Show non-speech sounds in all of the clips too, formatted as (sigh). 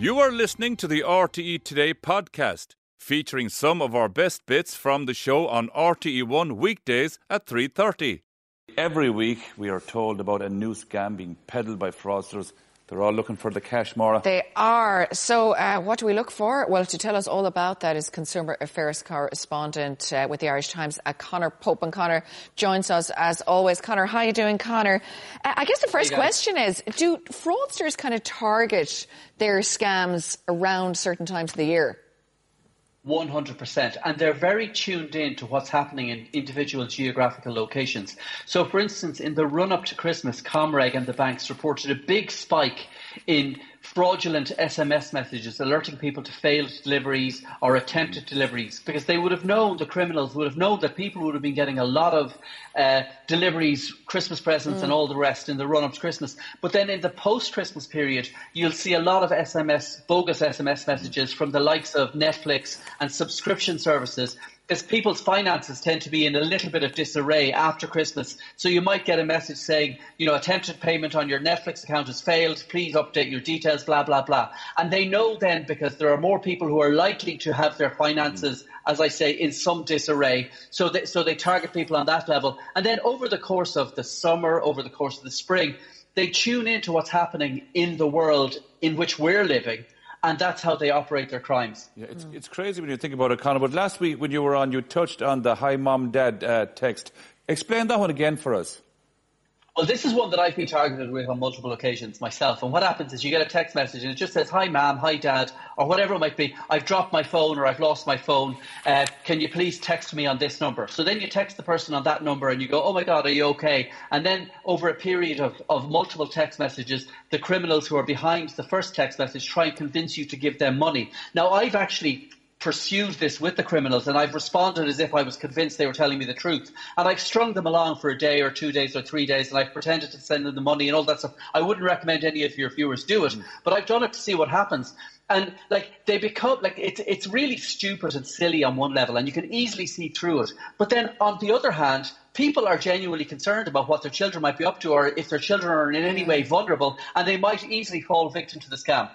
You are listening to the RTE Today podcast, featuring some of our best bits from the show on RTE1 weekdays at 3:30. Every week we are told about a new scam being peddled by fraudsters. They're all looking for the cash, Maura. They are. So, uh, what do we look for? Well, to tell us all about that is Consumer Affairs correspondent uh, with the Irish Times, uh, Conor Pope. And Conor joins us as always. Conor, how are you doing, Conor? Uh, I guess the first question is do fraudsters kind of target their scams around certain times of the year? 100%. And they're very tuned in to what's happening in individual geographical locations. So, for instance, in the run up to Christmas, Comreg and the banks reported a big spike in fraudulent SMS messages alerting people to failed deliveries or attempted deliveries because they would have known, the criminals would have known that people would have been getting a lot of uh, deliveries, Christmas presents, mm. and all the rest in the run up to Christmas. But then in the post Christmas period, you'll see a lot of SMS, bogus SMS messages from the likes of Netflix and subscription services because people's finances tend to be in a little bit of disarray after Christmas. So you might get a message saying, you know, attempted payment on your Netflix account has failed. Please update your details, blah, blah, blah. And they know then because there are more people who are likely to have their finances, as I say, in some disarray. So they, so they target people on that level. And then over the course of the summer, over the course of the spring, they tune into what's happening in the world in which we're living and that's how they operate their crimes. Yeah, it's, mm. it's crazy when you think about it, Conor. But last week when you were on, you touched on the "Hi, Mom, Dad" uh, text. Explain that one again for us. Well, this is one that I've been targeted with on multiple occasions myself. And what happens is you get a text message and it just says, Hi, ma'am, hi, dad, or whatever it might be. I've dropped my phone or I've lost my phone. Uh, can you please text me on this number? So then you text the person on that number and you go, Oh my God, are you okay? And then over a period of, of multiple text messages, the criminals who are behind the first text message try and convince you to give them money. Now, I've actually pursued this with the criminals and I've responded as if I was convinced they were telling me the truth. And I've strung them along for a day or two days or three days and I've pretended to send them the money and all that stuff. I wouldn't recommend any of your viewers do it, hmm. but I've done it to see what happens. And like they become like it's it's really stupid and silly on one level, and you can easily see through it. But then on the other hand, people are genuinely concerned about what their children might be up to, or if their children are in any way vulnerable, and they might easily fall victim to the scam.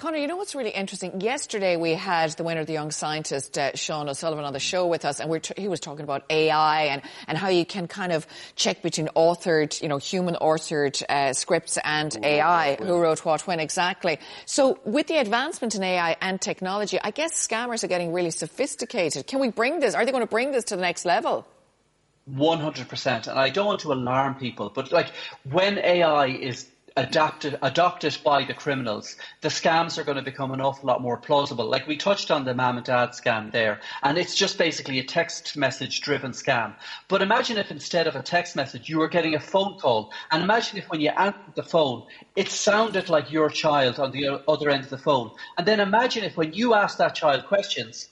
Conor, you know what's really interesting? Yesterday we had the winner of the Young Scientist, uh, Sean O'Sullivan, on the show with us, and t- he was talking about AI and, and how you can kind of check between authored, you know, human authored uh, scripts and who AI, who wrote what when exactly. So with the advancement in AI and technology, I guess scammers are getting really sophisticated. Can we bring this? Are they going to bring this to the next level? 100%. And I don't want to alarm people, but like when AI is adapted, adopted by the criminals, the scams are going to become an awful lot more plausible. Like we touched on the mom and dad scam there, and it's just basically a text message driven scam. But imagine if instead of a text message, you were getting a phone call. And imagine if when you answered the phone, it sounded like your child on the other end of the phone. And then imagine if when you asked that child questions,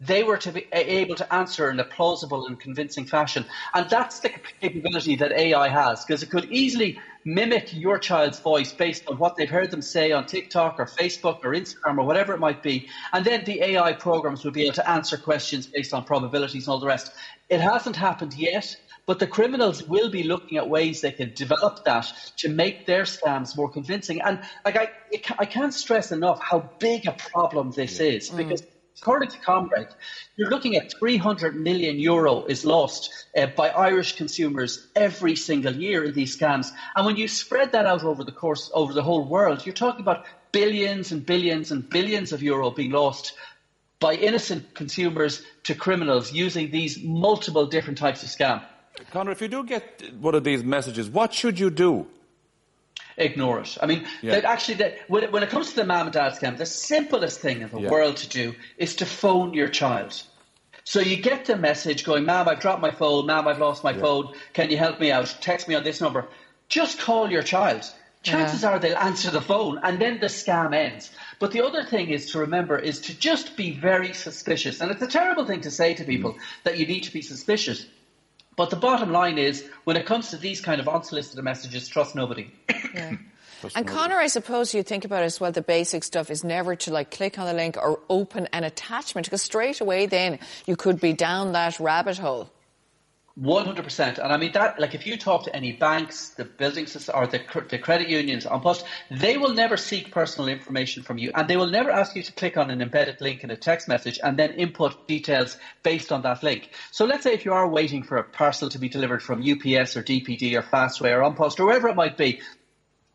they were to be able to answer in a plausible and convincing fashion. And that's the capability that AI has, because it could easily mimic your child's voice based on what they've heard them say on TikTok or Facebook or Instagram or whatever it might be. And then the AI programs will be able to answer questions based on probabilities and all the rest. It hasn't happened yet. But the criminals will be looking at ways they can develop that to make their scams more convincing. And like I, I can't stress enough how big a problem this is because mm According to Comreg, you're looking at 300 million euro is lost uh, by Irish consumers every single year in these scams. And when you spread that out over the course, over the whole world, you're talking about billions and billions and billions of euro being lost by innocent consumers to criminals using these multiple different types of scam. Conor, if you do get one of these messages, what should you do? Ignore it. I mean, yeah. actually, that when, it, when, it comes to the mom and dad scam, the simplest thing in the yeah. world to do is to phone your child. So you get the message going, Mom, I've dropped my phone. Mom, I've lost my yeah. phone. Can you help me out? Text me on this number. Just call your child. Chances are they'll answer the phone and then the scam ends. But the other thing is to remember is to just be very suspicious. And it's a terrible thing to say to people mm. that you need to be suspicious. But the bottom line is, when it comes to these kind of unsolicited messages, trust nobody. Yeah. (laughs) and Conor, I suppose you think about it as well. The basic stuff is never to like click on the link or open an attachment because straight away then you could be down that rabbit hole. 100%. And I mean that, like if you talk to any banks, the buildings or the, the credit unions An Post, they will never seek personal information from you and they will never ask you to click on an embedded link in a text message and then input details based on that link. So let's say if you are waiting for a parcel to be delivered from UPS or DPD or Fastway or An Post or wherever it might be,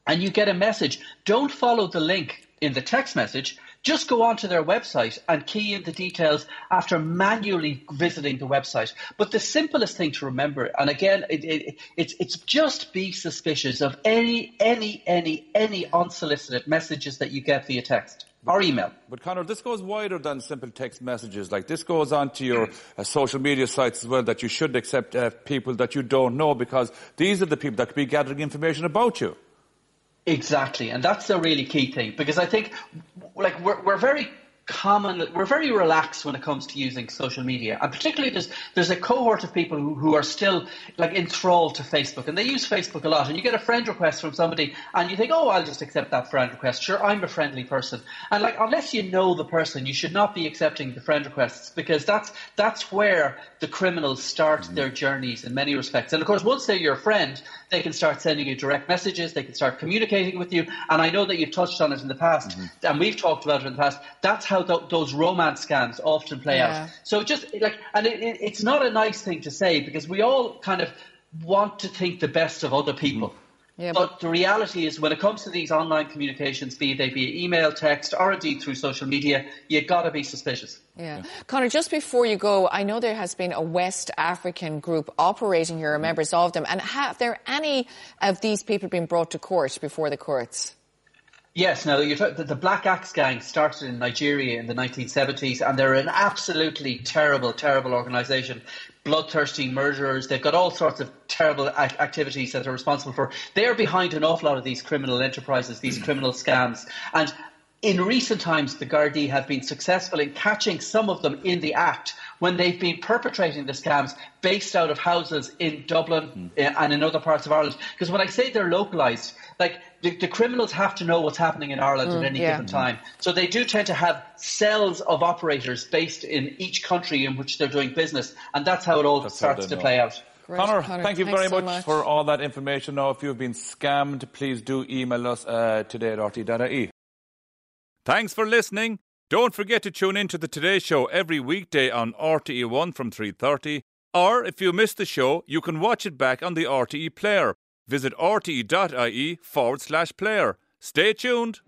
and you get a message, don't follow the link in the text message just go onto their website and key in the details after manually visiting the website. But the simplest thing to remember, and again, it, it, it's it's just be suspicious of any any any any unsolicited messages that you get via text or email. But Conor, this goes wider than simple text messages. Like this goes on to your uh, social media sites as well. That you shouldn't accept uh, people that you don't know because these are the people that could be gathering information about you. Exactly, and that's a really key thing because I think, like, we're we're very common we're very relaxed when it comes to using social media. And particularly there's there's a cohort of people who, who are still like enthralled to facebook. And they use facebook a lot. And you get a friend request from somebody and you think oh i'll just accept that friend request. Sure i'm a friendly person. And like unless you know the person you should not be accepting the friend requests because that's that's where the criminals start mm-hmm. their journeys in many respects. And of course once they're your friend they can start sending you direct messages they can start communicating with you and i know that you've touched on it in the past mm-hmm. and we've talked about it in the past that's how how th- those romance scams often play yeah. out. So just like, and it, it, it's not a nice thing to say because we all kind of want to think the best of other people. Mm. Yeah, but, but, the reality is, when it comes to these online communications, be they via email, text, or indeed through social media, you've got to be suspicious. Yeah. yeah. Conor, just before you go, I know there has been a West African group operating here, mm-hmm. members of them, and have there any of these people been brought to court before the courts? Yes, now the, the Black Axe Gang started in Nigeria in the 1970s, and they're an absolutely terrible, terrible organisation. Bloodthirsty murderers. They've got all sorts of terrible activities that they're responsible for. They're behind an awful lot of these criminal enterprises, these criminal scams. And in recent times, the Gardaí have been successful in catching some of them in the act when they've been perpetrating the scams based out of houses in Dublin mm. and in other parts of Ireland. Because when I say they're localised, like the, the, criminals have to know what's happening in Ireland mm, at any yeah. given time. So they do tend to have cells of operators based in each country in which they're doing business, and that's how it all that's starts to play out. Great. Conor, Conor, thank you very so much, much, for all that information. Now, if you've been scammed, please do email us uh, today at rte.ie. Thanks for listening. Don't forget to tune in to the Today Show every weekday on RTE1 from 3.30. Or if you missed the show, you can watch it back on the RTE player Visit rte.ie forward slash player. Stay tuned.